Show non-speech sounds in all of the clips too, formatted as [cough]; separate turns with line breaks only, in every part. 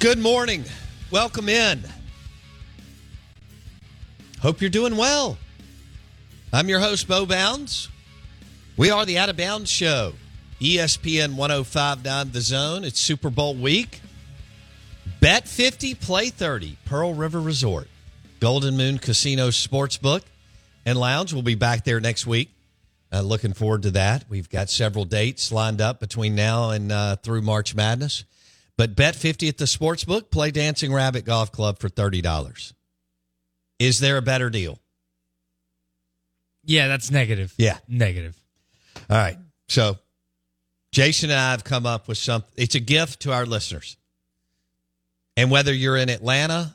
Good morning. Welcome in. Hope you're doing well. I'm your host, Bo Bounds. We are the Out of Bounds Show, ESPN 1059 The Zone. It's Super Bowl week. Bet 50, play 30, Pearl River Resort, Golden Moon Casino Sportsbook and Lounge. We'll be back there next week. Uh, looking forward to that. We've got several dates lined up between now and uh, through March Madness. But bet 50 at the sportsbook, play Dancing Rabbit Golf Club for $30. Is there a better deal?
Yeah, that's negative.
Yeah.
Negative.
All right. So Jason and I have come up with something. It's a gift to our listeners. And whether you're in Atlanta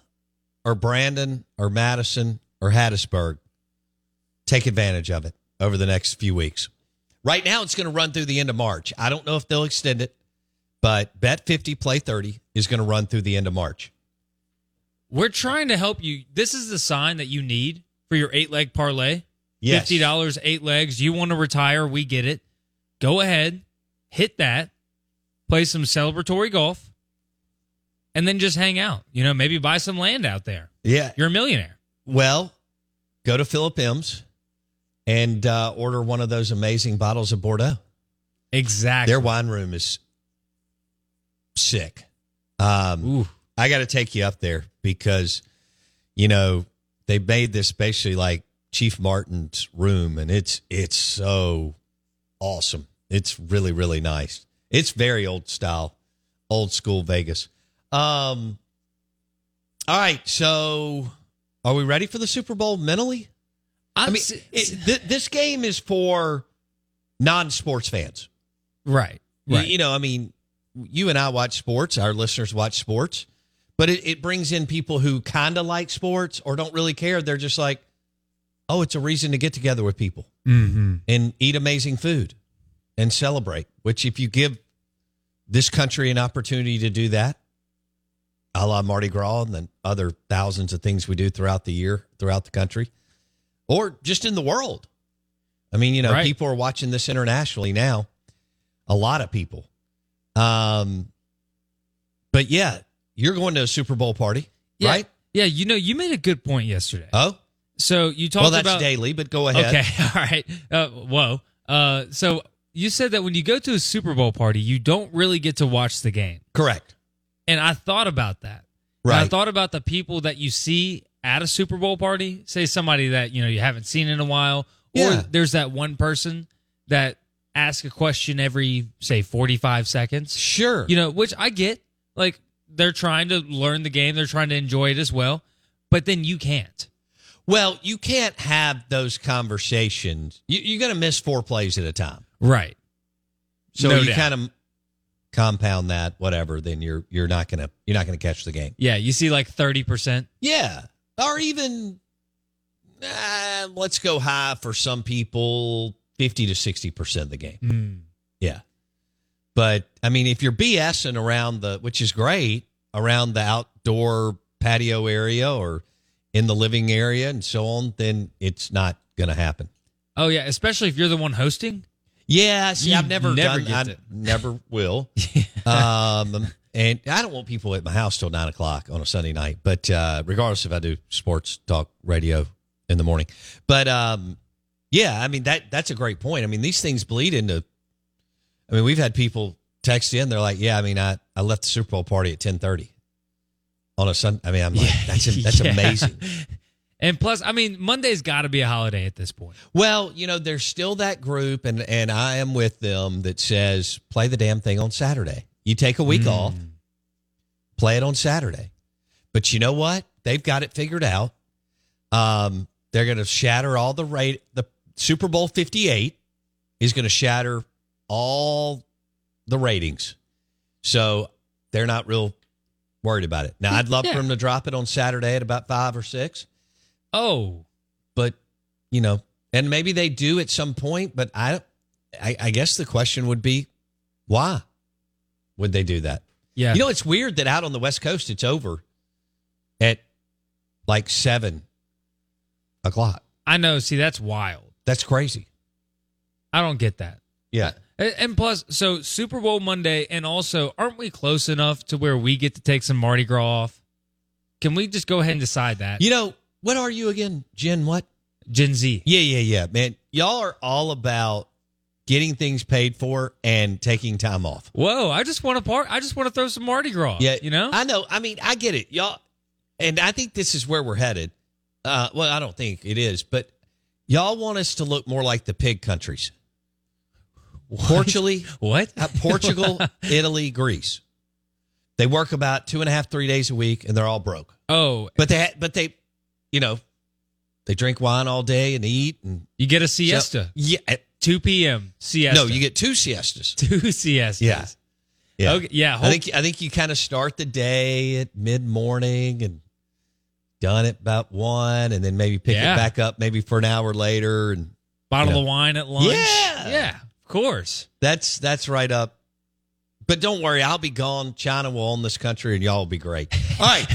or Brandon or Madison or Hattiesburg, take advantage of it over the next few weeks. Right now, it's going to run through the end of March. I don't know if they'll extend it, but bet 50, play 30 is going to run through the end of March.
We're trying to help you. This is the sign that you need for your eight leg parlay.
Yes.
$50, eight legs. You want to retire. We get it. Go ahead, hit that, play some celebratory golf, and then just hang out. You know, maybe buy some land out there.
Yeah.
You're a millionaire.
Well, go to Philip M's and uh, order one of those amazing bottles of Bordeaux.
Exactly.
Their wine room is sick. Um, I got to take you up there because, you know, they made this basically like Chief Martin's room, and it's it's so awesome. It's really really nice. It's very old style, old school Vegas. Um. All right, so are we ready for the Super Bowl mentally? I
I'm
mean,
s-
it, th- this game is for non-sports fans.
right. Right.
You, know, I mean, you and I watch sports, our listeners watch sports, but it, it brings in people who kind of like sports or don't really care. They're just like, oh, it's a reason to get together with people
mm-hmm.
and eat amazing food and celebrate, which if you give this country an opportunity to do that, a la Mardi Gras and then other thousands of things we do throughout the year, throughout the country, or just in the world. I mean, you know,
Right.
people are watching this internationally now. A lot of people. Um, but yeah, you're going to a Super Bowl party,
Yeah.
right?
Yeah. You know, you made a good point yesterday.
Oh,
so you talked about
well, that's
about
daily, but go ahead.
Okay, [laughs] all right. Uh, whoa. Uh, so you said that when you go to a Super Bowl party, you don't really get to watch the game,
Correct.
and I thought about that. And I thought about the people that you see at a Super Bowl party. Say somebody that you know you haven't seen in a while,
Yeah.
or there's that one person that asks a question every say 45 seconds.
Sure.
You know, which I get. Like they're trying to learn the game, they're trying to enjoy it as well, but then you can't.
Well, you can't have those conversations. You, you're going to miss four plays at a time.
Right.
So
No
you
doubt.
kind of compound that, whatever. Then you're you're not gonna you're not gonna catch the game.
Yeah, you see like 30%.
Yeah, or even uh, let's go high for some people, fifty to sixty percent of the game.
Mm.
Yeah, but I mean, if you're BSing around the, which is great, around the outdoor patio area or in the living area and so on, then it's not going to happen.
Oh yeah, especially if you're the one hosting.
Yeah, see,
You
I've never,
never
done. I
it.
never [laughs] will. um, and I don't want people at my house till nine o'clock on a Sunday night. But uh, regardless if I do sports talk radio in the morning. But um, yeah, I mean that that's a great point. I mean these things bleed into. I mean we've had people text in. They're like, "Yeah, I mean I I left the Super Bowl party at ten thirty on a Sunday. I mean I'm like, that's [laughs] that's
Yeah.
amazing. [laughs]
And plus, I mean, Monday's got to be a holiday at this point.
Well, you know, there's still that group, and and I am with them that says play the damn thing on Saturday. You take a week off, play it on Saturday. But you know what? They've got it figured out. Um, they're going to shatter all the rate. The Super Bowl 58 is going to shatter all the ratings. So they're not real worried about it. Now, I'd love
Yeah.
for them to drop it on Saturday at about five or six
Oh,
but you know, and maybe they do at some point. But I, I, I guess the question would be, why would they do that?
yeah.
You know, it's weird that out on the West Coast it's over at like seven o'clock.
I know. See, that's wild.
That's crazy.
I don't get that.
Yeah.
And plus, so Super Bowl Monday, and also, aren't we close enough to where we get to take some Mardi Gras off? Can we just go ahead and decide that?
You know, what are you again, Jen? What?
Gen Z.
Yeah, yeah, yeah, man. Y'all are all about getting things paid for and taking time off.
Whoa! I just want to part. I just want to throw some Mardi Gras.
Yeah,
you know.
I know. I mean, I get it, y'all, and I think this is where we're headed. Uh, well, I don't think it is, but y'all want us to look more like the pig countries: Portugal,
what?
uh, Portugal, [laughs] Italy, Greece. They work about two and a half, three days a week, and they're all broke.
Oh,
But they, but they, you know, they drink wine all day and eat and
you get a
so-
siesta.
yeah, at,
2 p.m. siesta.
no, you get two siestas. [laughs]
two siestas.
Yeah. Yeah,
Okay, yeah.
I think I think you kind of start the day at mid morning and done at about one, and then maybe pick
Yeah.
it back up maybe for an hour later, and
bottle
you know.
of wine at lunch.
Yeah.
Yeah. Of course.
that's that's right up. But don't worry, I'll be gone. China will own this country, and y'all will be great. [laughs] All right,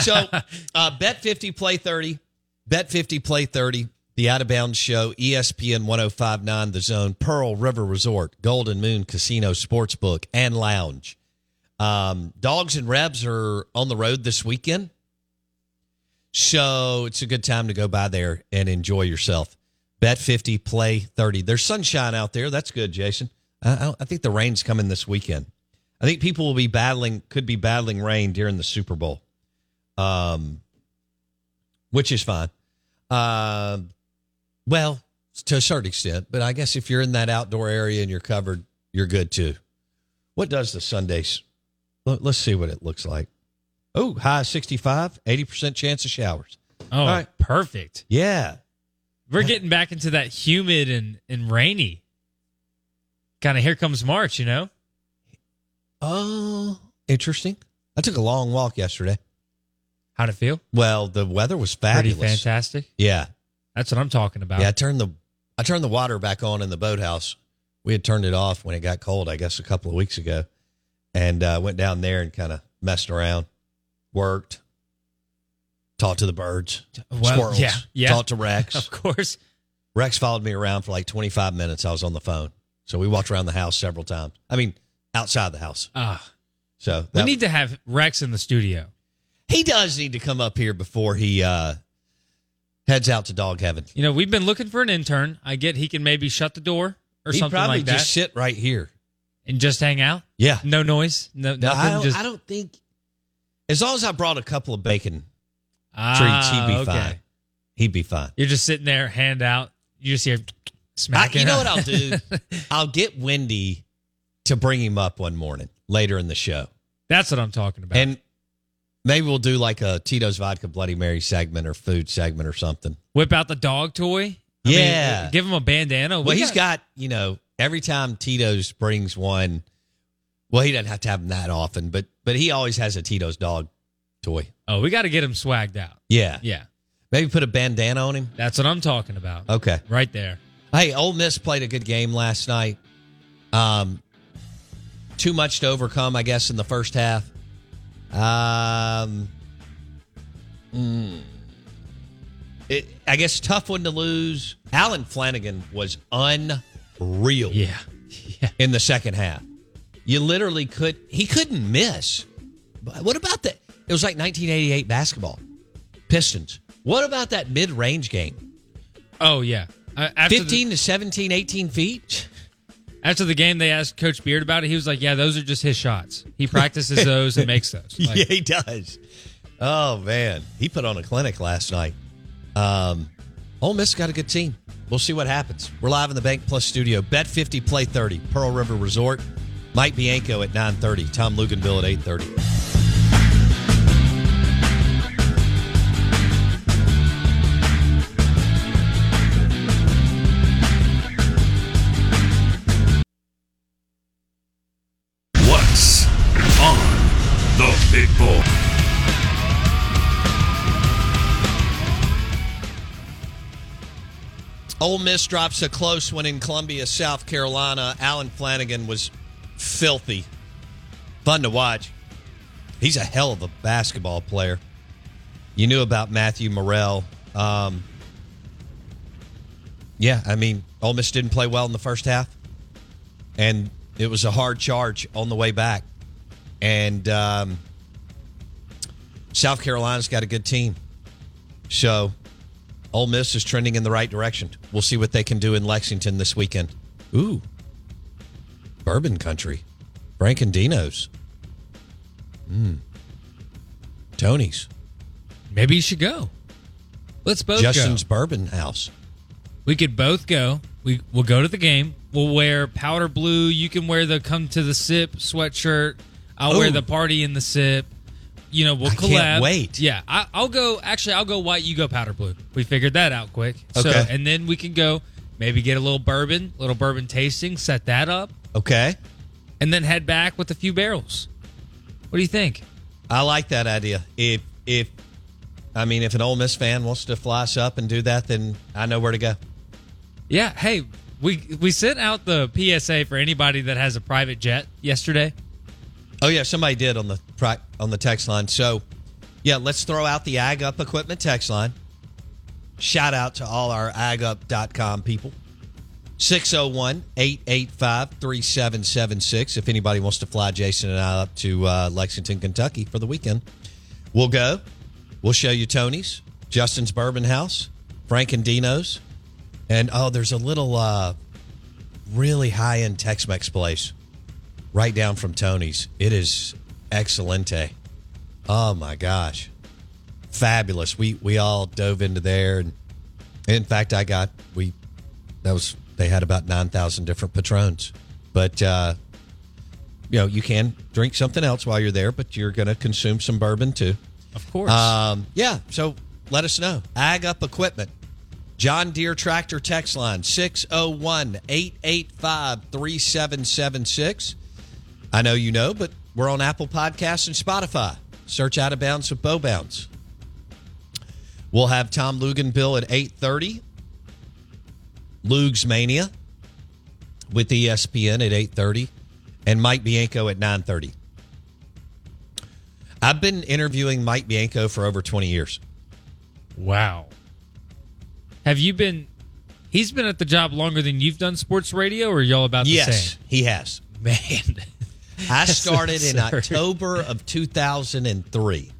so uh, bet fifty, play thirty. Bet fifty, play thirty. The Out of Bounds Show, ESPN 1059, The Zone, Pearl River Resort, Golden Moon Casino Sportsbook, and Lounge. Um, Dogs and Rebs are on the road this weekend. So it's a good time to go by there and enjoy yourself. Bet 50, play 30. There's sunshine out there. That's good, Jason. I, I, think the rain's coming this weekend. I think people will be battling, could be battling rain during the Super Bowl, um, which is fine. Um, well, to a certain extent, but I guess if you're in that outdoor area and you're covered, you're good too. What does the Sundays? Let's see what it looks like. Oh, high 65, 80% chance of showers.
Oh,
right.
perfect.
Yeah.
We're getting back into that humid and, and rainy kind of here comes March, you know?
Oh, interesting. I took a long walk yesterday.
How'd it feel?
Well, the weather was
Pretty
fabulous.
fantastic.
Yeah.
That's what I'm talking about.
Yeah, I turned the I turned the water back on in the boathouse. We had turned it off when it got cold, I guess a couple of weeks ago. And uh, went down there and kind of messed around, worked, talked to the birds,
Well,
squirrels,
yeah, yeah.
talked to Rex. [laughs]
Of course.
Rex followed me around for like 25 minutes. I was on the phone. So we walked around the house several times. I mean, outside the house.
Ah,
So
we need to have Rex in the studio.
he does need to come up here before he uh, heads out to dog heaven.
You know, we've been looking for an intern. I get he can maybe shut the door or
He'd
something like that
just sit right here.
and just hang out.
Yeah.
No noise. No,
No,
nothing.
I don't,
just
I don't think. As long as I brought a couple of bacon
ah,
treats, he'd be
okay.
fine. He'd be fine.
You're just sitting there, hand out. You just hear
I,
smacking.
you know what I'll do? [laughs] I'll get Wendy to bring him up one morning later in the show,
That's what I'm talking about.
and maybe we'll do like a Tito's vodka Bloody Mary segment or food segment or something.
Whip out the dog toy. I mean,
Yeah.
give him a bandana.
Well,
We
he's got you know every time Tito's brings one. Well, he doesn't have to have them that often, but but he always has a Tito's dog toy.
Oh, we got to get him swagged out.
Yeah,
Yeah,
maybe put a bandana on him.
that's what I'm talking about.
Okay.
Right there.
Hey, Ole Miss played a good game last night. Um, too much to overcome, I guess, in the first half. Um, mm, it, I guess tough one to lose. Allen Flanigan was unreal
Yeah. [laughs] Yeah.
in the second half. You literally could he couldn't miss. But What about that? It was like 1988 basketball. Pistons. What about that mid range game?
Oh yeah. Uh, after
15 to 17, 18 feet?
After the game, they asked Coach Beard about it. He was like, "Yeah, those are just his shots. He practices [laughs] those and makes those." Like,
yeah, he does. Oh, man. He put on a clinic last night. Um, Ole Miss got a good team. We'll see what happens. We're live in the Bank Plus studio. Bet 50, play 30. Pearl River Resort. Mike Bianco at 9.30. Tom Luginbill at 8.30.
What's on the big board?
Ole Miss drops a close one in Columbia, South Carolina. Allen Flanigan was filthy. Fun to watch. He's a hell of a basketball player. You knew about Matthew Murrell. Um, yeah, I mean, Ole Miss didn't play well in the first half, and it was a hard charge on the way back. And um, South Carolina's got a good team. So Ole Miss is trending in the right direction. We'll see what they can do in Lexington this weekend. Ooh, bourbon country, Frank and Dino's, mm. Tony's,
maybe you should go. Let's both
Justin's
go.
Bourbon House.
We could both go. We we'll go to the game. We'll wear powder blue. You can wear the come to the sip sweatshirt. I'll wear the party in the sip. You know, we'll
I
collab.
wait.
Yeah, I, I'll go. Actually, I'll go white. You go powder blue. We figured that out quick. So,
Okay.
and then we can go maybe get a little bourbon, little bourbon tasting, set that up,
Okay,
and then head back with a few barrels. What do you think?
I like that idea. If if I mean, if an Ole Miss fan wants to fly us up and do that, then I know where to go.
Yeah. Hey, we we sent out the PSA for anybody that has a private jet yesterday.
Oh yeah, somebody did on the on the text line. So yeah, let's throw out the Ag Up Equipment text line. Shout out to all our agup.com people. 601-885-3776 if anybody wants to fly Jason and I up to uh, Lexington, Kentucky for the weekend. We'll go. We'll show you Tony's, Justin's Bourbon House, Frank and Dino's, and oh, there's a little uh, really high-end Tex-Mex place right down from Tony's. It is excelente. Oh my gosh, fabulous. We we all dove into there, and in fact, I got we that was they had about nine thousand different patrons, but uh, you know you can drink something else while you're there, but you're going to consume some bourbon too.
Of course.
Um, yeah, so let us know. Ag Up Equipment. John Deere Tractor Text Line 601 885 3776. I know you know, but we're on Apple Podcasts and Spotify. Search Out of Bounds with Bo Bounds. We'll have Tom Luginbill at 830. Lugs Mania with ESPN at 830 and Mike Bianco at 930. I've been interviewing Mike Bianco for over 20 years.
Wow. Have you been? He's been at the job longer than you've done sports radio, or y'all about the
yes,
same?
he has.
Man, [laughs]
I started in. October of 2003.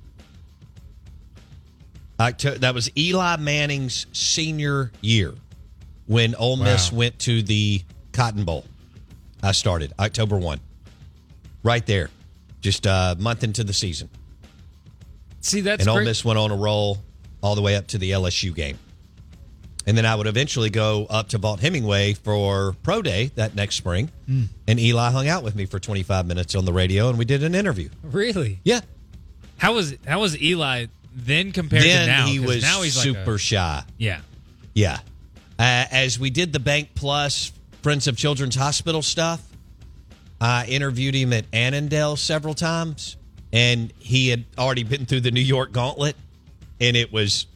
Octo- that was Eli Manning's senior year when Ole Miss
Wow.
went to the Cotton Bowl. I started October 1. Right there. Just a month into the season.
see that's
and Ole
great.
Miss went on a roll all the way up to the LSU game. And then I would eventually go up to Vaught-Hemingway for Pro Day that next spring.
Hmm.
And Eli hung out with me for 25 minutes on the radio and we did an interview.
Really?
Yeah.
How was how was Eli then compared
then
to now?
He was
now he's
super
Like a,
shy.
yeah.
Yeah. Uh, as we did the Bank Plus Friends of Children's Hospital stuff, I interviewed him at Annandale several times, and he had already been through the New York gauntlet, and it was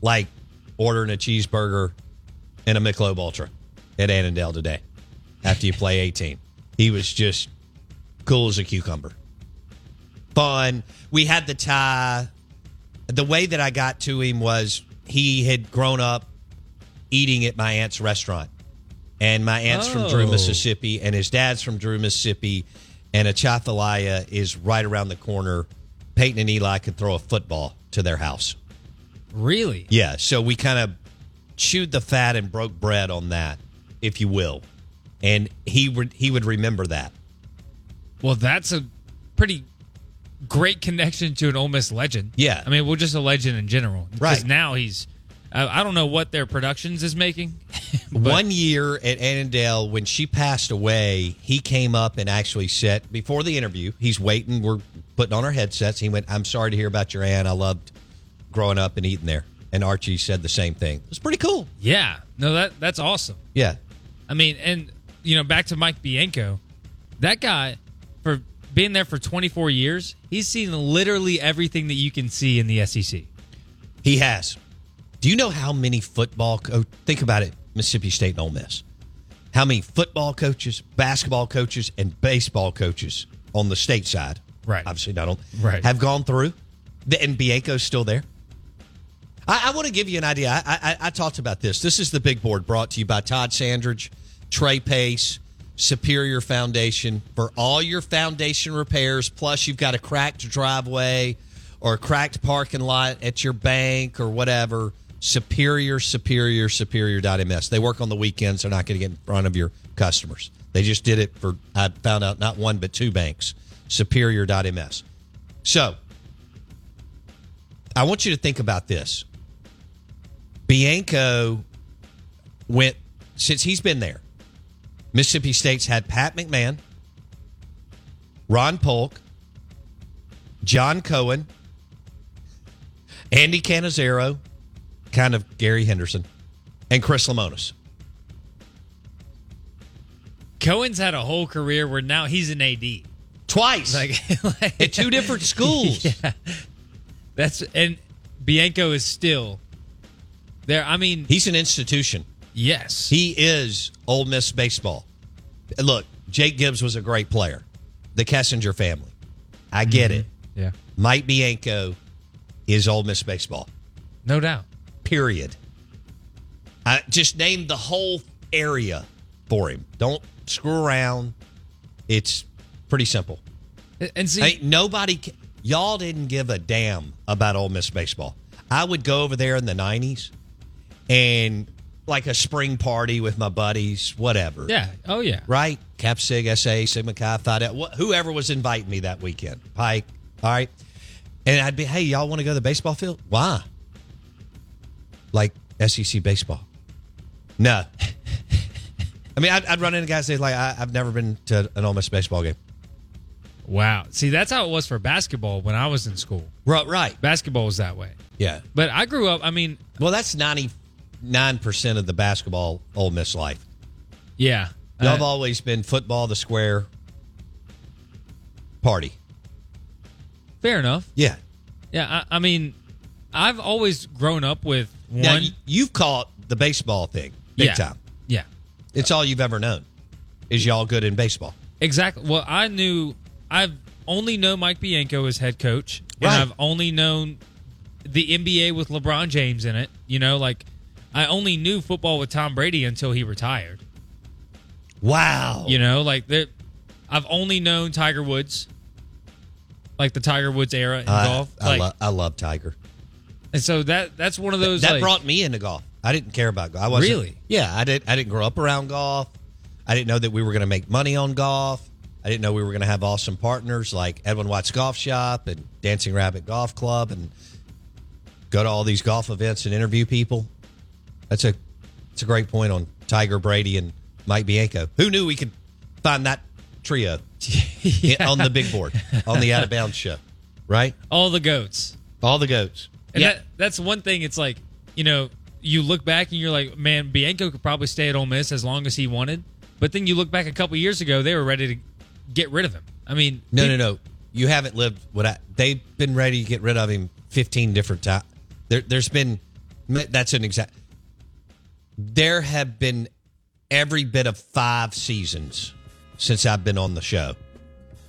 like ordering a cheeseburger and a Michelob Ultra at Annandale today after you play 18. He was just cool as a cucumber. Fun. We had the tie. The way that I got to him was he had grown up eating at my aunt's restaurant. And my aunt's from Drew,
Oh.
Mississippi, and his dad's from Drew, Mississippi. And Atchafalaya is right around the corner. Peyton and Eli could throw a football to their house.
Really?
Yeah, so we kind of chewed the fat and broke bread on that, if you will, and he would he would remember that.
Well, that's a pretty great connection to an Ole Miss legend.
Yeah.
I mean, we're just a legend in general. Because
Right.
now he's, I, I don't know what their productions is making. [laughs]
One year at Annandale, when she passed away, he came up and actually said before the interview, he's waiting. We're putting on our headsets. He went, "I'm sorry to hear about your aunt. I loved growing up and eating there." And Archie said the same thing. It was pretty cool.
Yeah. No, that that's awesome.
Yeah,
I mean, and you know, back to Mike Bianco, that guy for being there for 24 years, he's seen literally everything that you can see in the SEC.
he has. Do you know how many football? Co- think about it, Mississippi State and Ole Miss. How many football coaches, basketball coaches, and baseball coaches on the state side?
Right.
Obviously, not on.
Right.
Have gone through. The, and Bianco's still there. I, I want to give you an idea. I, I, I talked about this. This is the big board brought to you by Todd Sandridge, Trey Pace, Superior Foundation for all your foundation repairs. Plus, you've got a cracked driveway or a cracked parking lot at your bank or whatever. Superior, Superior, Superior.ms. They work on the weekends. They're not going to get in front of your customers. They just did it for, I found out, not one, but two banks. Superior.ms. So, I want you to think about this. Bianco went since he's been there. Mississippi State's had Pat McMahon, Ron Polk, John Cohen, Andy Cannizaro, kind of Gary Henderson, and Chris Lemonis.
Cohen's had a whole career where now he's an AD.
Twice.
Like, [laughs] like
at two different [laughs] schools.
Yeah. That's and Bianco is still there. I mean,
He's an institution.
yes,
He is Ole Miss baseball. Look, Jake Gibbs was a great player. The Kessinger family. I get mm-hmm. it.
yeah,
Mike Bianco is Ole Miss baseball.
no doubt.
Period. I just named the whole area for him. Don't screw around. It's pretty simple.
And see,
Hey, nobody, y'all didn't give a damn about Ole Miss baseball. I would go over there in the '90s and like a spring party with my buddies, whatever.
yeah, oh yeah,
right? Cap Sig, SA, Sigma Chi, Phi wh- whoever was inviting me that weekend. Pike, all right. And I'd be, hey, y'all want to go to the baseball field? Why? Like SEC baseball. No. [laughs] I mean, I'd, I'd run into guys say like, I, I've never been to an Ole Miss baseball game.
Wow. See, that's how it was for basketball when I was in school.
Right, right.
Basketball was that way.
Yeah.
But I grew up. I mean,
Well, that's ninety nine percent of the basketball Ole Miss life.
yeah, uh,
have always been football, the square, party.
fair enough.
Yeah.
Yeah, I, I mean, I've always grown up with one.
Now you've caught the baseball thing big
yeah,
time.
Yeah,
It's all you've ever known. Is y'all good in baseball?
exactly. Well, I knew. I've only known Mike Bianco as head coach, and I've only known the NBA with LeBron James in it. You know, like I only knew football with Tom Brady until he retired.
Wow.
You know, like there, I've only known Tiger Woods, like the Tiger Woods era in golf.
I,
Like,
lo- I love Tiger.
And so that that's one of those.
that
like,
brought me into golf. I didn't care about golf. I wasn't,
Really?
Yeah, I didn't. I didn't grow up around golf. I didn't know that we were going to make money on golf. I didn't know we were going to have awesome partners like Edwin Watts Golf Shop and Dancing Rabbit Golf Club, and go to all these golf events and interview people. That's a that's a great point on Tiger Brady and Mike Bianco. Who knew we could find that trio [laughs] on the big board on the Out of Bounds show, right?
all the goats.
All the goats.
And
yeah,
that, that's one thing. It's like, you know, you look back and you're like, man, Bianco could probably stay at Ole Miss as long as he wanted. But then you look back a couple years ago, they were ready to get rid of him. I mean,
No, no, no. You haven't lived what I. They've been ready to get rid of him fifteen different times. There, there's been. That's an exact. There have been every bit of five seasons since I've been on the show,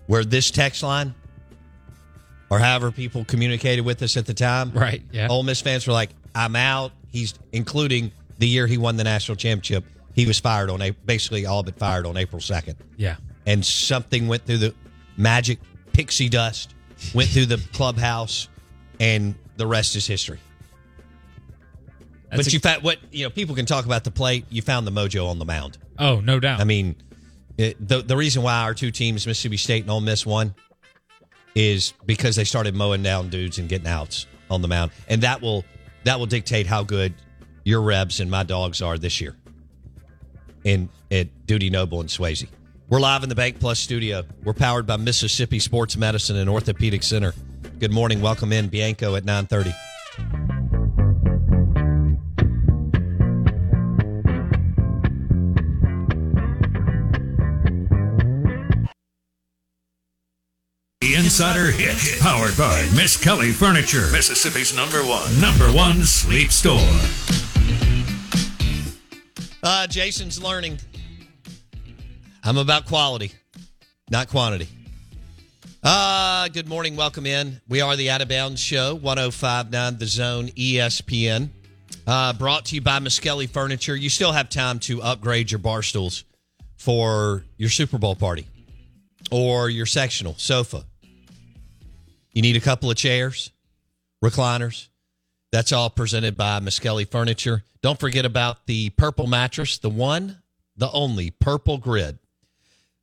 where this text line, or however people communicated with us at the time,
Right, yeah.
Ole Miss fans were like, "I'm out." He's including the year he won the national championship. He was fired on basically all but fired on April second
Yeah.
and something went through the magic pixie dust, went through the clubhouse, and the rest is history.
That's
but you found what you know. People can talk about the plate. You found the mojo on the mound.
Oh, no doubt.
I mean, it, the the reason why our two teams, Mississippi State and Ole Miss, won is because they started mowing down dudes and getting outs on the mound, and that will that will dictate how good your Rebs and my dogs are this year. In at Dudy Noble and Swayze, we're live in the Bank Plus studio. We're powered by Mississippi Sports Medicine and Orthopedic Center. Good morning, welcome in Bianco at nine thirty.
Insider Hit, powered by Miskelly Furniture, Mississippi's number one, number one sleep store.
Uh, Jason's learning. I'm about quality, not quantity. Uh, good morning. Welcome in. We are the Out of Bounds Show, 1059 The Zone ESPN. Uh, brought to you by Miskelly Furniture. You still have time to upgrade your bar stools for your Super Bowl party or your sectional sofa. You need a couple of chairs, recliners. That's all presented by Miskelly Furniture. Don't forget about the purple mattress, the one, the only purple grid.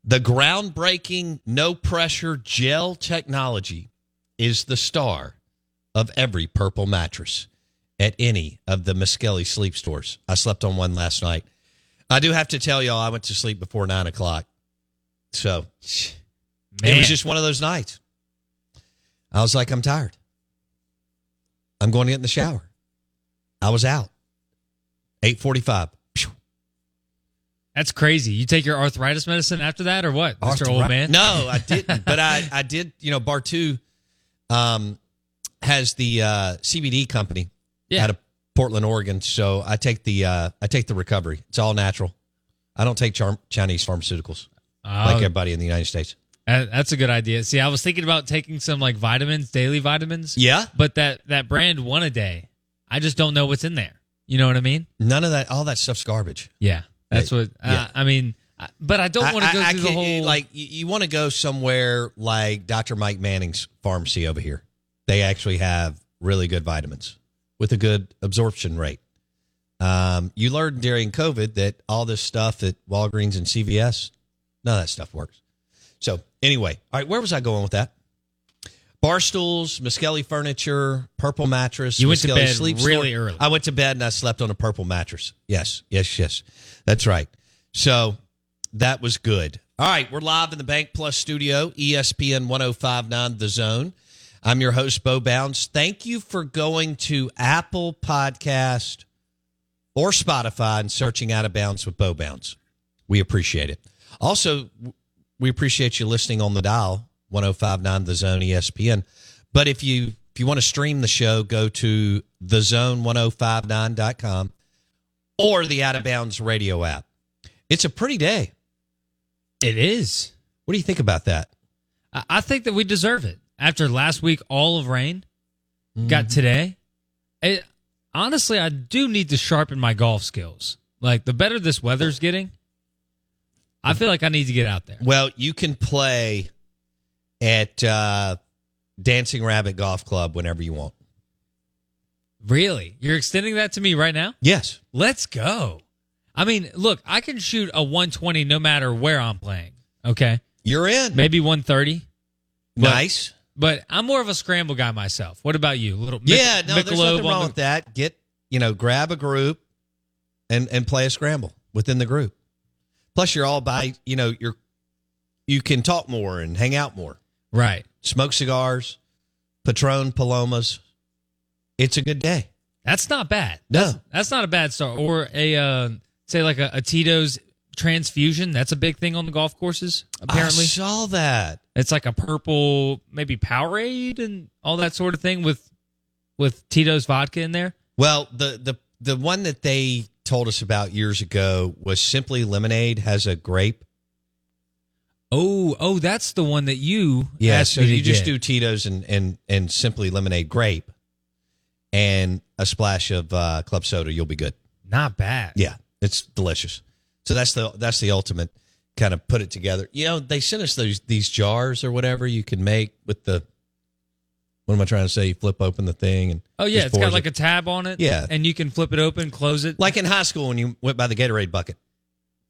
The groundbreaking no pressure gel technology is the star of every purple mattress at any of the Miskelly sleep stores. I slept on one last night. I do have to tell y'all, I went to sleep before nine o'clock. So it was just one of those nights. I was like, I'm tired. I'm going to get in the shower. I was out. 845.
That's crazy. You take your arthritis medicine after that, or what, Mr. Old Man?
No, I [laughs] didn't. but I, I did, you know, Bar 2 um, has the uh, CBD company
Yeah.
out of Portland, Oregon. So I take the uh, I take the recovery. It's all natural. I don't take charm- Chinese pharmaceuticals like
Oh,
everybody in the United States.
That- that's a good idea. See, I was thinking about taking some like vitamins, daily vitamins.
Yeah.
But that that brand one a day, I just don't know what's in there. You know what I mean?
None of that, all that stuff's garbage.
Yeah. That's what. Uh,
Yeah.
I mean, but I don't want to go
I- I
through the whole
like you, you want to go somewhere like Dr. Mike Manning's pharmacy over here. They actually have really good vitamins with a good absorption rate. Um, you learned during COVID that all this stuff at Walgreens and CVS, none of that stuff works. So anyway, all right, where was I going with that? Bar stools, Miskelly furniture, purple mattress.
You went to bed
sleep
really
store.
early.
I went to bed and I slept on a purple mattress. Yes, yes, yes. That's right. So that was good. All right, we're live in the Bank Plus studio, ESPN 1059 The Zone. I'm your host, Bo Bounds. Thank you for going to Apple Podcast or Spotify and searching Out of Bounds with Bo Bounds. We appreciate it. Also, we appreciate you listening on the dial, 1059 The Zone ESPN. But if you if you want to stream the show, go to thezone1059.com or the Out of Bounds radio app. It's a pretty day.
it is.
What do you think about that?
I, I think that we deserve it after last week. All of rain
Mm-hmm.
got today. It, honestly, I do need to sharpen my golf skills. Like the better this weather's getting, I feel like I need to get out there.
Well, you can play at uh, Dancing Rabbit Golf Club whenever you want.
Really, you're extending that to me right now?
Yes.
Let's go. I mean, look, I can shoot a 120 no matter where I'm playing. Okay,
You're in.
maybe 130,
nice.
but I'm more of a scramble guy myself. What about you? Little Mic-
Yeah, no, there's nothing wrong
the-
with that. Get, you know, grab a group and and play a scramble within the group. Plus you're all by, you know, you're you can talk more and hang out more.
Right.
Smoke cigars, Patron Palomas. It's a good day.
That's not bad.
No.
That's, that's not a bad start. Or a uh, say like a, a Tito's transfusion. That's a big thing on the golf courses. Apparently,
I saw that.
it's like a purple, maybe Powerade and all that sort of thing with with Tito's vodka in there.
Well, the the the one that they told us about years ago was simply lemonade has a grape.
Oh, oh, that's the one that you
Yeah,
asked
so you just do Tito's and and and simply lemonade grape, and a splash of uh, club soda. You'll be good.
not bad.
Yeah, it's delicious. So that's the that's the ultimate kind of put it together. You know, they sent us those these jars or whatever you can make with the What am I trying to say? You flip open the thing and
Oh yeah, it's got like
it.
a tab on it.
Yeah.
and you can flip it open, close it.
like in high school when you went by the Gatorade bucket.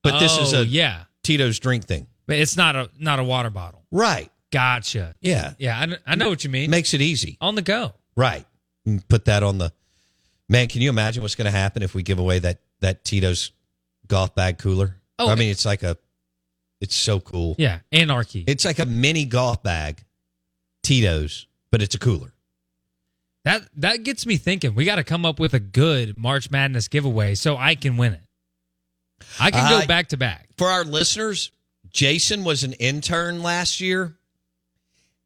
But this is
Oh,
a
yeah,
Tito's drink thing,
but it's not a not a water bottle.
right?
Gotcha.
Yeah,
Yeah, I, I know what you mean.
makes it easy,
on the go.
right? Put that on the man. Can you imagine what's going to happen if we give away that that Tito's golf bag cooler?
Oh,
I mean, it's like a, it's so cool.
Yeah, anarchy.
It's like a mini golf bag, Tito's, but it's a cooler.
that that gets me thinking. We got to come up with a good March Madness giveaway so I can win it. I can go back to back.
For our listeners, Jason was an intern last year,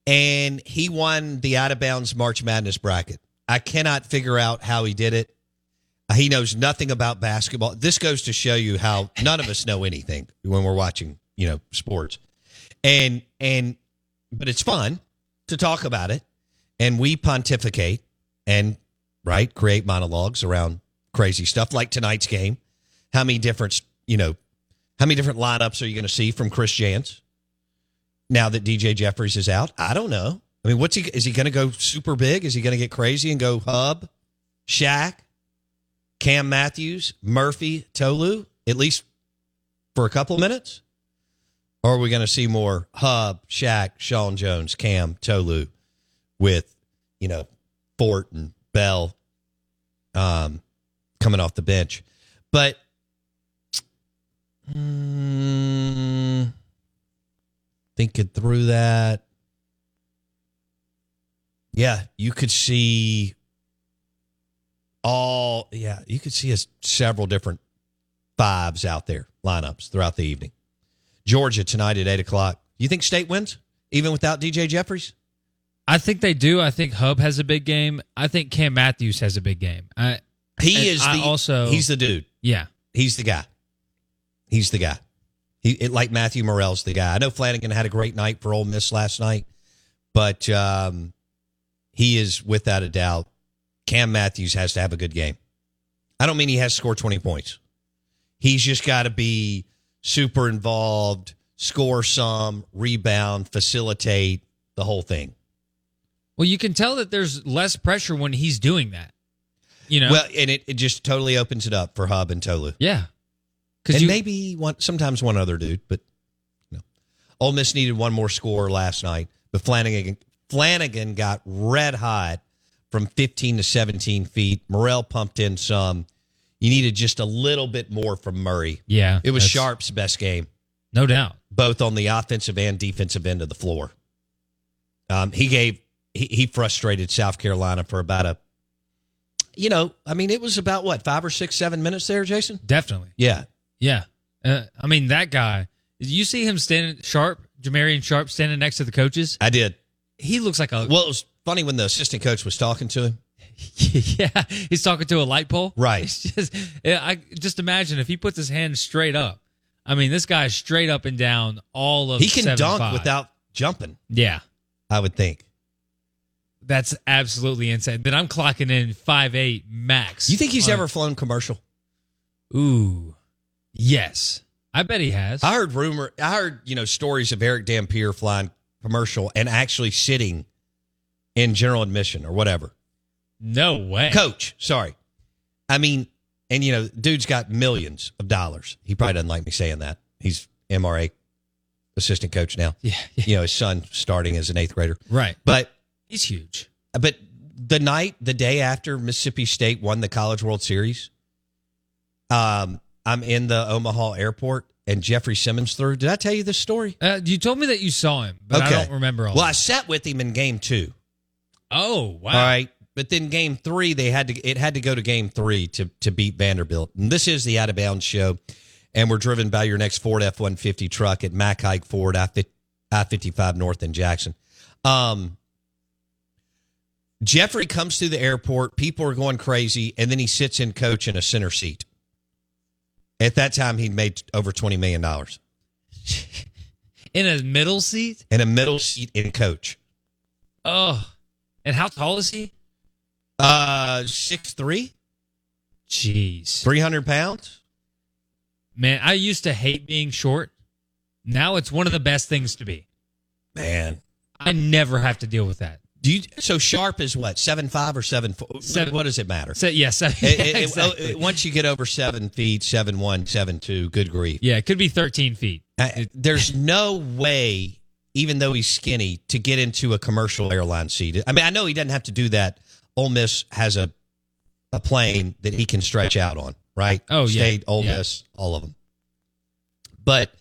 and he won the out of bounds March Madness bracket. I cannot figure out how he did it. He knows nothing about basketball. This goes to show you how none of us know anything when we're watching, you know, sports. And and but it's fun to talk about it. And we pontificate and right create monologues around crazy stuff like tonight's game. How many different, you know, how many different lineups are you going to see from Chris Jans now that DJ Jeffries is out? I don't know. I mean, what's he? Is he going to go super big? Is he going to get crazy and go Hub, Shaq, Cam Matthews, Murphy, Tolu, at least for a couple minutes? Or are we going to see more Hub, Shaq, Sean Jones, Cam, Tolu with, you know, Fort and Bell um, coming off the bench? But mm, thinking through that, yeah, you could see all. Yeah, you could see us several different fives out there lineups throughout the evening. Georgia tonight at eight o'clock. You think State wins even without DJ Jeffries?
I think they do. I think Hub has a big game. I think Cam Matthews has a big game. I
He is the
also-
he's the dude.
yeah.
He's the guy. He's the guy. He it, like Matthew Murrell's the guy. I know Flanigan had a great night for Ole Miss last night, but um, he is without a doubt. Cam Matthews has to have a good game. I don't mean he has to score twenty points. He's just got to be super involved, score some, rebound, facilitate the whole thing.
Well, you can tell that there's less pressure when he's doing that. You know.
Well, and it, it just totally opens it up for Hub and Tolu.
yeah.
and
Because you
maybe one sometimes one other dude, but no. Ole Miss needed one more score last night, but Flanigan Flanigan got red hot from 15 to 17 feet. Murrell pumped in some. You needed just a little bit more from Murray.
yeah.
It was Sharp's best game,
No doubt.
both on the offensive and defensive end of the floor. Um, he gave he, he frustrated South Carolina for about a, you know, I mean, it was about what five or six, seven minutes there, Jason.
Definitely.
Yeah,
Yeah. Uh, I mean, that guy, did you see him standing sharp, Jamarion Sharp standing next to the coaches?
I did.
He looks like a.
Well, it was funny when the assistant coach was talking to him. [laughs]
yeah. He's talking to a light pole.
Right.
It's just, I just imagine if he puts his hand straight up. I mean, this guy's straight up and down all of
He can
7'5".
dunk without jumping,
Yeah.
I would think.
That's absolutely insane. But I'm clocking in five eight max.
You think he's
on-
ever flown commercial?
Ooh. Yes. I bet he has.
I heard rumor, I heard, you know, stories of Erick Dampier flying commercial and actually sitting in general admission or whatever.
no way.
Coach, sorry. I mean, and you know, dude's got millions of dollars. He probably doesn't like me saying that. He's MRA assistant coach now.
Yeah, yeah.
You know, his son starting as an eighth grader.
Right.
But
He's huge.
But the night, the day after Mississippi State won the College World Series, um, I'm in the Omaha airport and Jeffrey Simmons threw. Did I tell you this story?
Uh, you told me that you saw him, but I don't remember all.
Well, I sat with him in game two.
oh wow.
All right. But then game three, they had to it had to go to game three to to beat Vanderbilt. And this is the out of bounds show. And we're driven by your next Ford F one fifty truck at Mac Hike Ford I fifty five North in Jackson. Um Jeffrey comes to the airport, people are going crazy, and then he sits in coach in a center seat. At that time he'd made over twenty million dollars. [laughs]
In a middle seat.
In a middle seat in coach.
Oh. And how tall is he?
Uh six three,
Jeez.
three hundred pounds.
Man, I used to hate being short. Now it's one of the best things to be.
Man.
I never have to deal with that.
Do you? So Sharp is what seven five or seven four?
Seven-
what does it matter?
So, yeah, seven,
It- it- it- [laughs]
exactly.
oh, once you get over seven feet, seven one, seven two, good grief.
yeah, it could be 13 feet.
I- there's no way, even though he's skinny, to get into a commercial airline seat. I mean, I know he doesn't have to do that. Ole Miss has a a plane that he can stretch out on, right?
Oh, yeah.
State, Ole
Yeah.
Miss, all of them. But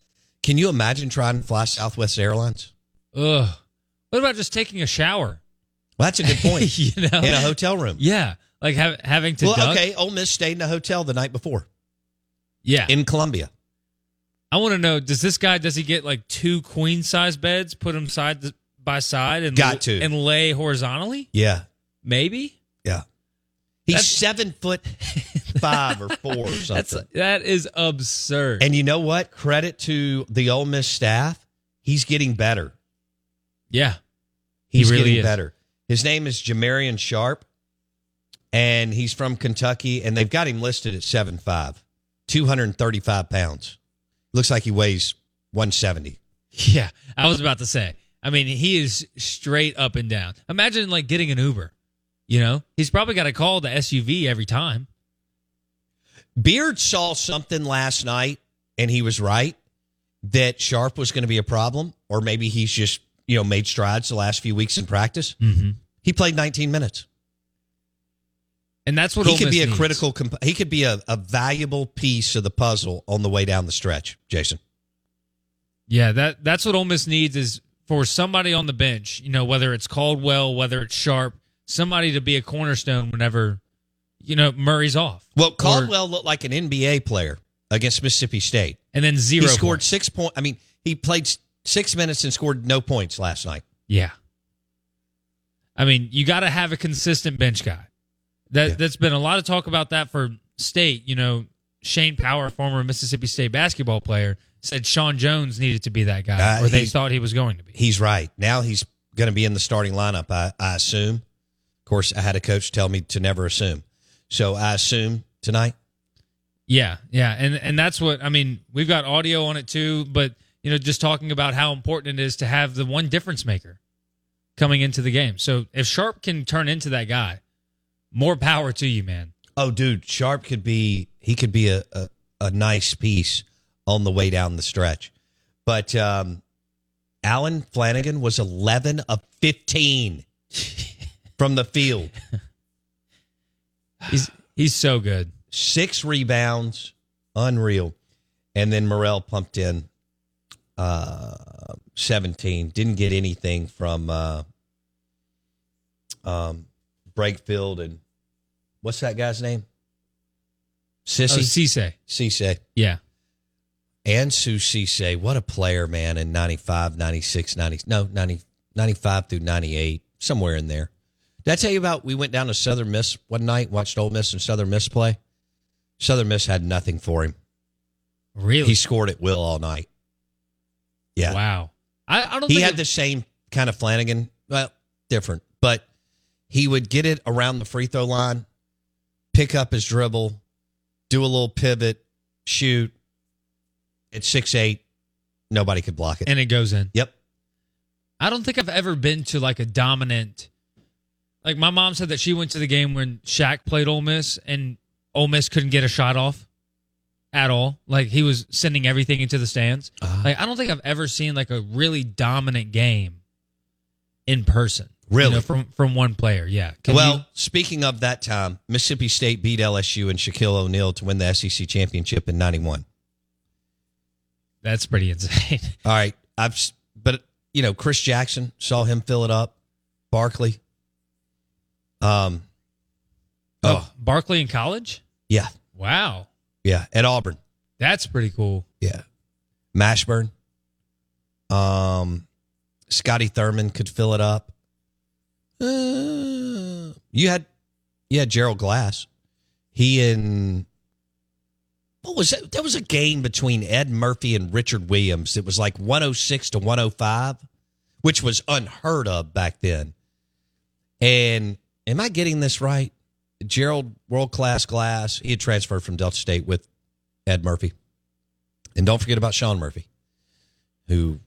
can you imagine trying to fly Southwest Airlines?
Ugh. What about just taking a shower?
Well, that's a good point. [laughs]
you know?
In a hotel room.
Yeah, like have, having to.
Well,
duck.
okay. Ole Miss stayed in a hotel the night before
Yeah,
in Columbia.
I want to know: Does this guy does he get like two queen size beds, put them side by side, and
Got to.
and lay horizontally?
Yeah,
Maybe
yeah. He's
That's-
seven foot [laughs] five or four or something.
that's that is absurd.
And you know what? Credit to the Ole Miss staff. He's getting better.
yeah, He
He's
really
getting
is.
better. His name is Jamarion Sharp, and he's from Kentucky, and they've got him listed at 7'5", 235 pounds. Looks like he weighs 170.
yeah. I was about to say. I mean, he is straight up and down. Imagine like getting an Uber. You know, he's probably got to call the SUV every time.
Beard saw something last night, and he was right that Sharp was going to be a problem, or maybe he's just you know made strides the last few weeks in practice.
Mm-hmm.
He played 19 minutes.
And that's what
he
Ole
could
Miss
be a
needs.
critical. Comp- he could be a, a valuable piece of the puzzle on the way down the stretch. Jason,
Yeah, that that's what Ole Miss needs is for somebody on the bench, you know, whether it's Caldwell, whether it's Sharp, somebody to be a cornerstone whenever, you know, Murray's off.
well,
Or-
Caldwell looked like an NBA player against Mississippi State.
and then zero.
he scored
points.
six point. I mean, he played six minutes and scored no points last night.
Yeah. I mean, you got to have a consistent bench guy. That
Yeah.
that's been a lot of talk about that for state. You know, Shane Power, former Mississippi State basketball player, said Sean Jones needed to be that guy,
Uh,
or they
he-
thought he was going to be.
He's right. Now he's going to be in the starting lineup. I, I assume. Of course, I had a coach tell me to never assume, so I assume tonight.
Yeah, yeah, and and that's what I mean. We've got audio on it too, but you know, just talking about how important it is to have the one difference maker coming into the game. So if Sharp can turn into that guy, more power to you, man.
Oh, dude, Sharp could be he could be a, a, a nice piece on the way down the stretch. But um Allen Flanigan was eleven of fifteen [laughs] from the field.
He's he's so good.
Six rebounds, unreal. And then Murrell pumped in uh seventeen. Didn't get anything from uh um Brakefield and what's that guy's name?
Oh,
Sissy.
Cisse.
Cisse.
Yeah.
Ansu Sesay, what a player, man, in 95, 96, 90, no, 90, 95 through 98, somewhere in there. Did I tell you about we went down to Southern Miss one night, watched Ole Miss and Southern Miss play? Southern Miss had nothing for him.
Really?
He scored at will all night. Yeah.
Wow. I, I don't
He had
it-
the same kind of Flanigan, well, different, but he would get it around the free throw line, pick up his dribble, do a little pivot, shoot. At six eight, nobody could block it.
and it goes in.
Yep.
I don't think I've ever been to like a dominant. Like my mom said that she went to the game when Shaq played Ole Miss and Ole Miss couldn't get a shot off at all. Like he was sending everything into the stands.
Uh-huh.
Like I don't think I've ever seen like a really dominant game in person. you
Really?
know, from from one player. Yeah. Can
well,
you-
speaking of that time, Mississippi State beat LSU and Shaquille O'Neal to win the SEC championship in '91.
that's pretty insane. [laughs]
All right, I've but you know Chris Jackson saw him fill it up, Barkley. Um. Oh,
Barkley in college.
yeah,
Wow,
yeah, at Auburn.
that's pretty cool.
Yeah, Mashburn. Um, Scotty Thurman could fill it up. Uh, you had, you had Gerald Glass. He and what was that? There was a game between Ed Murphy and Richard Williams. It was like 106 to 105, which was unheard of back then. And am I getting this right? Gerald, world class glass. He had transferred from Delta State with Ed Murphy. And don't forget about Sean Murphy, who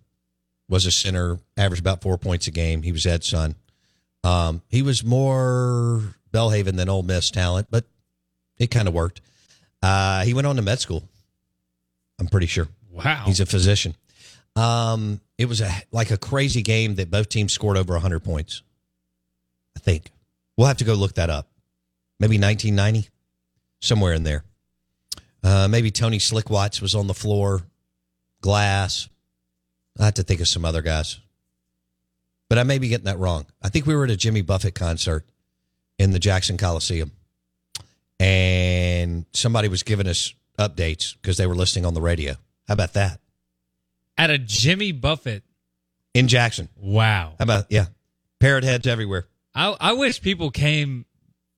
was a center, averaged about four points a game. He was Ed's son. Um, he was more Belhaven than Ole Miss talent, but it kind of worked. Uh, he went on to med school. I'm pretty sure.
Wow.
He's a physician. Um, it was a like a crazy game that both teams scored over 100 points. I think we'll have to go look that up. Maybe 1990, somewhere in there. Uh, maybe Tony Slickwatts was on the floor, glass. I have to think of some other guys, but I may be getting that wrong. I think we were at a Jimmy Buffett concert in the Jackson Coliseum, and somebody was giving us updates because they were listening on the radio. How about that?
At a Jimmy Buffett.
in Jackson.
Wow.
How about yeah, parrot heads everywhere.
I, I wish people came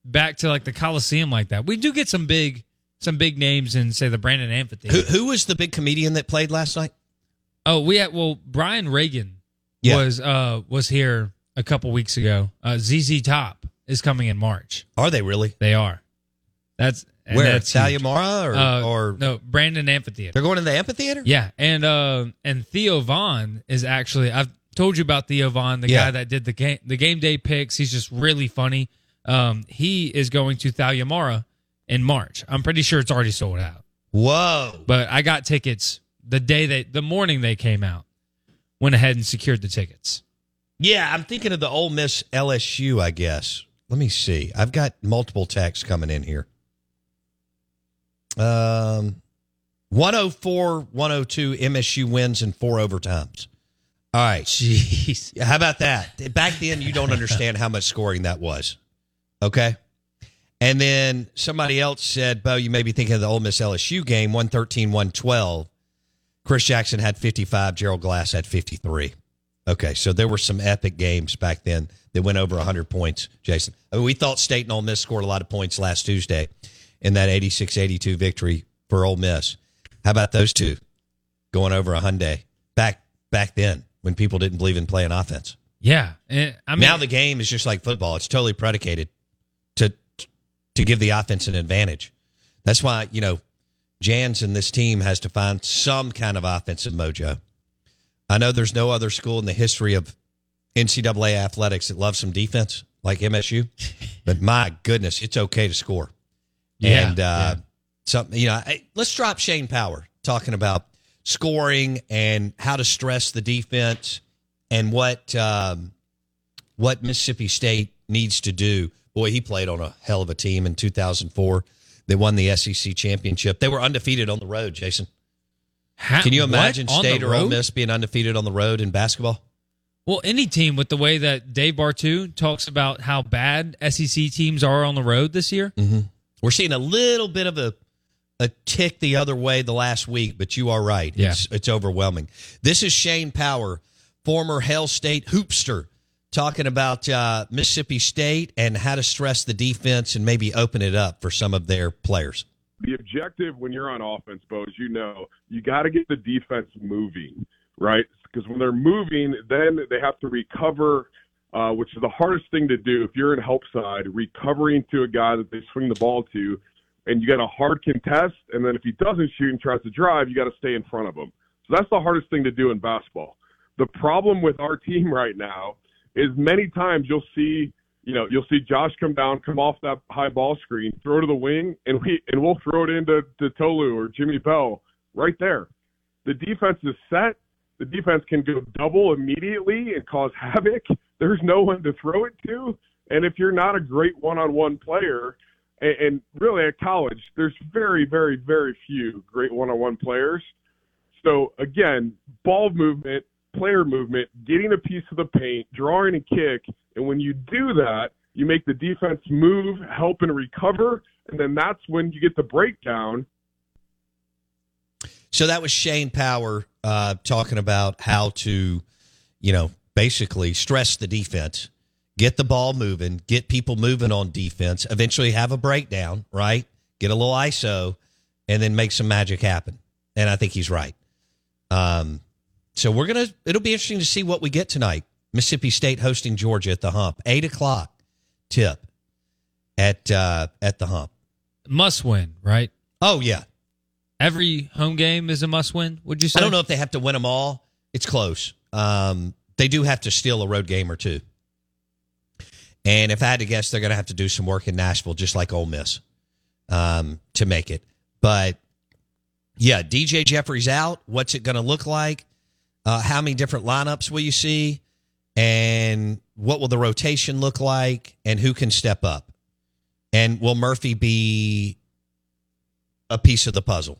back to like the Coliseum like that. We do get some big some big names in say the Brandon Amphitheater.
Who who was the big comedian that played last night?
Oh, we had well Brian Regan
Yeah.
was uh was here a couple weeks ago. Uh ZZ Top is coming in March.
Are they really?
They are. That's and
Where
that's
or
Uh,
or
no Brandon Amphitheater.
they're going to the amphitheater?
Yeah, and uh, and Theo Von is actually I've told you about Theo Von, the
Yeah.
guy that did the game the game day picks. He's just really funny. Um, he is going to Thalia in March. I'm pretty sure it's already sold out.
Whoa.
But I got tickets the day they the morning they came out. Went ahead and secured the tickets.
Yeah, I'm thinking of the Ole Miss LSU. I guess. Let me see. I've got multiple texts coming in here. Um, 104, 102. MSU wins in four overtimes. All right. [laughs]
Jeez.
How about that? Back then, you don't understand how much scoring that was. Okay. And then somebody else said, Bo, you may be thinking of the Ole Miss LSU game, 113, 112. Chris Jackson had 55, Gerald Glass had 53. Okay. So there were some epic games back then that went over 100 points, Jason. I mean, we thought State and Ole Miss scored a lot of points last Tuesday in that 86 82 victory for Ole Miss. How about those two going over a Hyundai back back then when people didn't believe in playing offense?
Yeah. Eh, I mean
now the game is just like football. It's totally predicated to to give the offense an advantage. That's why, you know, Jans and this team has to find some kind of offensive mojo. I know there's no other school in the history of NCAA athletics that loves some defense like MSU, [laughs] but my goodness, it's okay to score.
Yeah,
and uh,
yeah.
something, you know, I, let's drop Shane Power talking about scoring and how to stress the defense and what um, what Mississippi State needs to do. Boy, he played on a hell of a team in 2004. They won the SEC championship. They were undefeated on the road. Jason,
ha-
can you imagine
the
State or Ole? Miss being undefeated on the road in basketball?
Well, any team with the way that Dave Bartu talks about how bad SEC teams are on the road this year. Mm-hmm.
We're seeing a little bit of a a tick the other way the last week, but you are right.
Yeah.
It's, it's overwhelming. This is Shane Power, former Hell State hoopster, talking about uh, Mississippi State and how to stress the defense and maybe open it up for some of their players.
the objective when you're on offense, Bo, as you know, you got to get the defense moving, right? Because when they're moving, then they have to recover, uh, which is the hardest thing to do if you're in help side, recovering to a guy that they swing the ball to, and you got a hard contest, and then if he doesn't shoot and tries to drive, you got to stay in front of him. So that's the hardest thing to do in basketball. The problem with our team [laughs] right now is many times you'll see you know, you'll see Josh come down, come off that high ball screen, throw to the wing, and we and we'll throw it into to Tolu or Jimmy Bell right there. The defense is set. The defense can go double immediately and cause havoc. [laughs] There's no one to throw it to, and if you're not a great one-on-one player, and, and really at college, there's very, very, very few great one-on-one players. So again, ball movement, player movement, getting a piece of the paint, drawing a kick, and when you do that, you make the defense move, help and recover, and then that's when you get the breakdown.
So that was Shane Power uh, talking about how to, you know, basically stress the defense, get the ball moving, get people moving on defense, eventually have a breakdown, right? Get a little ISO, and then make some magic happen. And I think he's right. Um, so we're gonna. It'll be interesting to see what we get tonight. Mississippi State hosting Georgia at the Hump, eight o'clock tip at uh, at the Hump.
Must win, right?
Oh yeah,
Every home game is a must win. Would you say?
I don't know if they have to win them all. It's close. Um, they do have to steal a road game or two. And if I had to guess, they're going to have to do some work in Nashville, just like Ole Miss, um, to make it. But yeah, DJ Jeffries out. What's it going to look like? Uh, how many different lineups will you see? And what will the rotation look like? And who can step up? And will Murphy be a piece of the puzzle?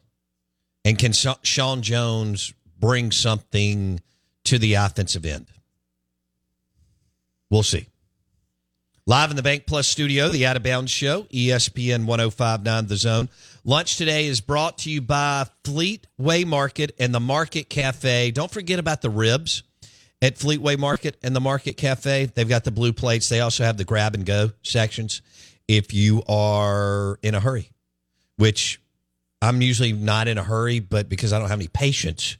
And can Sean Jones bring something to the offensive end? We'll see. Live in the BankPlus studio, the Out of Bounds Show, ESPN 1059 The Zone. Lunch today is brought to you by Fleetway Market and the Market Cafe. Don't forget about the ribs at Fleetway Market and the Market Cafe. They've got the blue plates. They also have the grab and go sections if you are in a hurry, which I'm usually not in a hurry, but because I don't have any patience,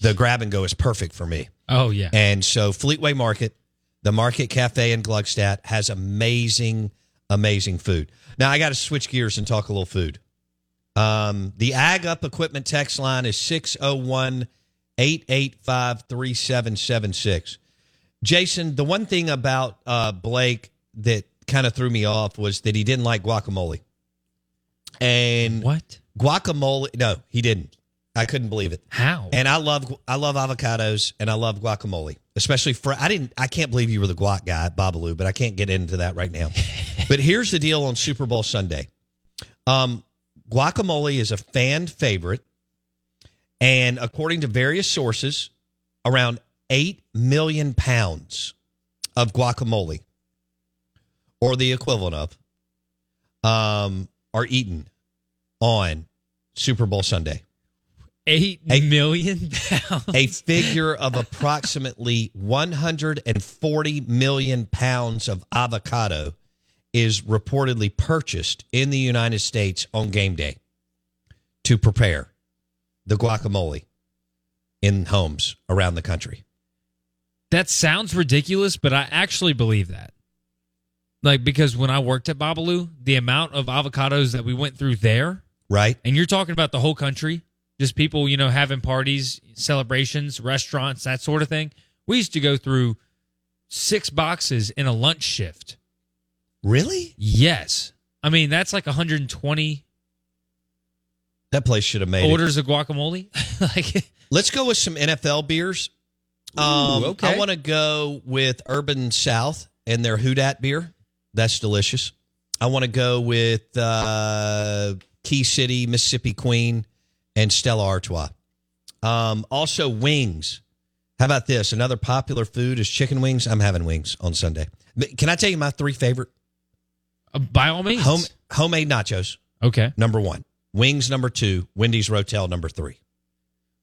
the grab and go is perfect for me.
Oh yeah.
And so Fleetway Market, the Market Cafe in Gluckstadt has amazing, amazing food. Now I got to switch gears and talk a little food. Um, the Ag Up Equipment text line is 601 885 3776. Jason, the one thing about uh, Blake that kind of threw me off was that he didn't like guacamole. And
what?
guacamole, no, he didn't. I couldn't believe it.
How?
And I love I love avocados and I love guacamole, especially for I didn't I can't believe you were the guac guy at Babalu, but I can't get into that right now. [laughs] but here's the deal on Super Bowl Sunday. Um, guacamole is a fan favorite, and according to various sources, around eight million pounds of guacamole, or the equivalent of, um, are eaten on Super Bowl Sunday
Eight
Hey.
million [laughs] pounds.
a figure of approximately 140 million pounds of avocado is reportedly purchased in the United States on game day to prepare the guacamole in homes around the country.
That sounds ridiculous, but I actually believe that. Like because when I worked at Babalu, the amount of avocados that we went through there,
Right?
and you're talking about the whole country, just people, you know, having parties, celebrations, restaurants, that sort of thing. We used to go through six boxes in a lunch shift.
Really?
Yes. I mean, that's like 120
That place should have made it.
orders of guacamole. [laughs] like
Let's go with some NFL beers.
Ooh,
Um,
okay.
I want to go with Urban South and their Houdat beer. That's delicious. I want to go with uh, Key City, Mississippi Queen, and Stella Artois. Um, also, wings. How about this? Another popular food is chicken wings. I'm having wings on Sunday. But Can I tell you my three favorite?
uh, by all means.
Home, homemade nachos,
okay.
number one. Wings, number two. Wendy's Rotel, number three.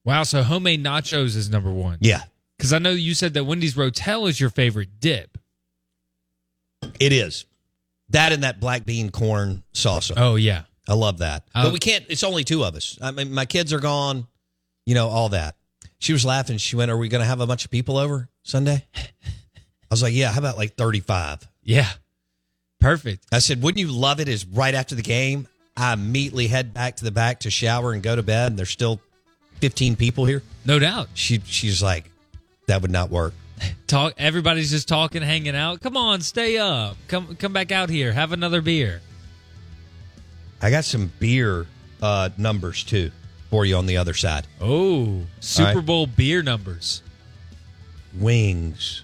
Wow. So homemade nachos is number one.
Yeah,
Because I know you said that Wendy's Rotel is your favorite dip.
it is. That and that black bean corn salsa.
Oh yeah.
I love that.
Oh.
but we can't. It's only two of us. I mean, my kids are gone. You know all that. She was laughing. She went, "Are we going to have a bunch of people over Sunday?" I was like, "Yeah." How about like thirty-five?
Yeah. Perfect.
I said, "Wouldn't you love it?" Is right after the game, I immediately head back to the back to shower and go to bed. And there's still fifteen people here.
No doubt.
She she's like, "That would not work." [laughs]
Talk everybody's just talking, hanging out. Come on, stay up. Come come back out here. Have another beer.
I got some beer uh, numbers too for you on the other side.
Oh, Super
right.
Bowl beer numbers.
wings.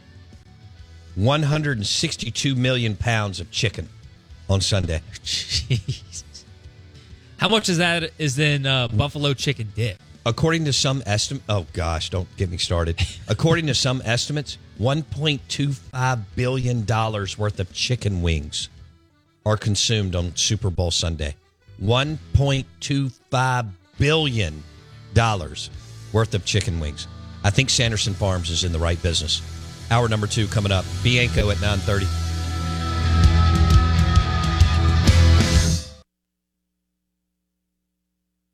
162 million pounds of chicken on Sunday. [laughs]
Jeez. How much is that is in uh, buffalo chicken dip?
According to some estimate, oh gosh, don't get me started. [laughs] According to some estimates, 1.25 billion dollars worth of chicken wings are consumed on Super Bowl Sunday. 1.25 billion dollars worth of chicken wings. I think Sanderson Farms is in the right business. Hour number two coming up. Bianco at 9:30.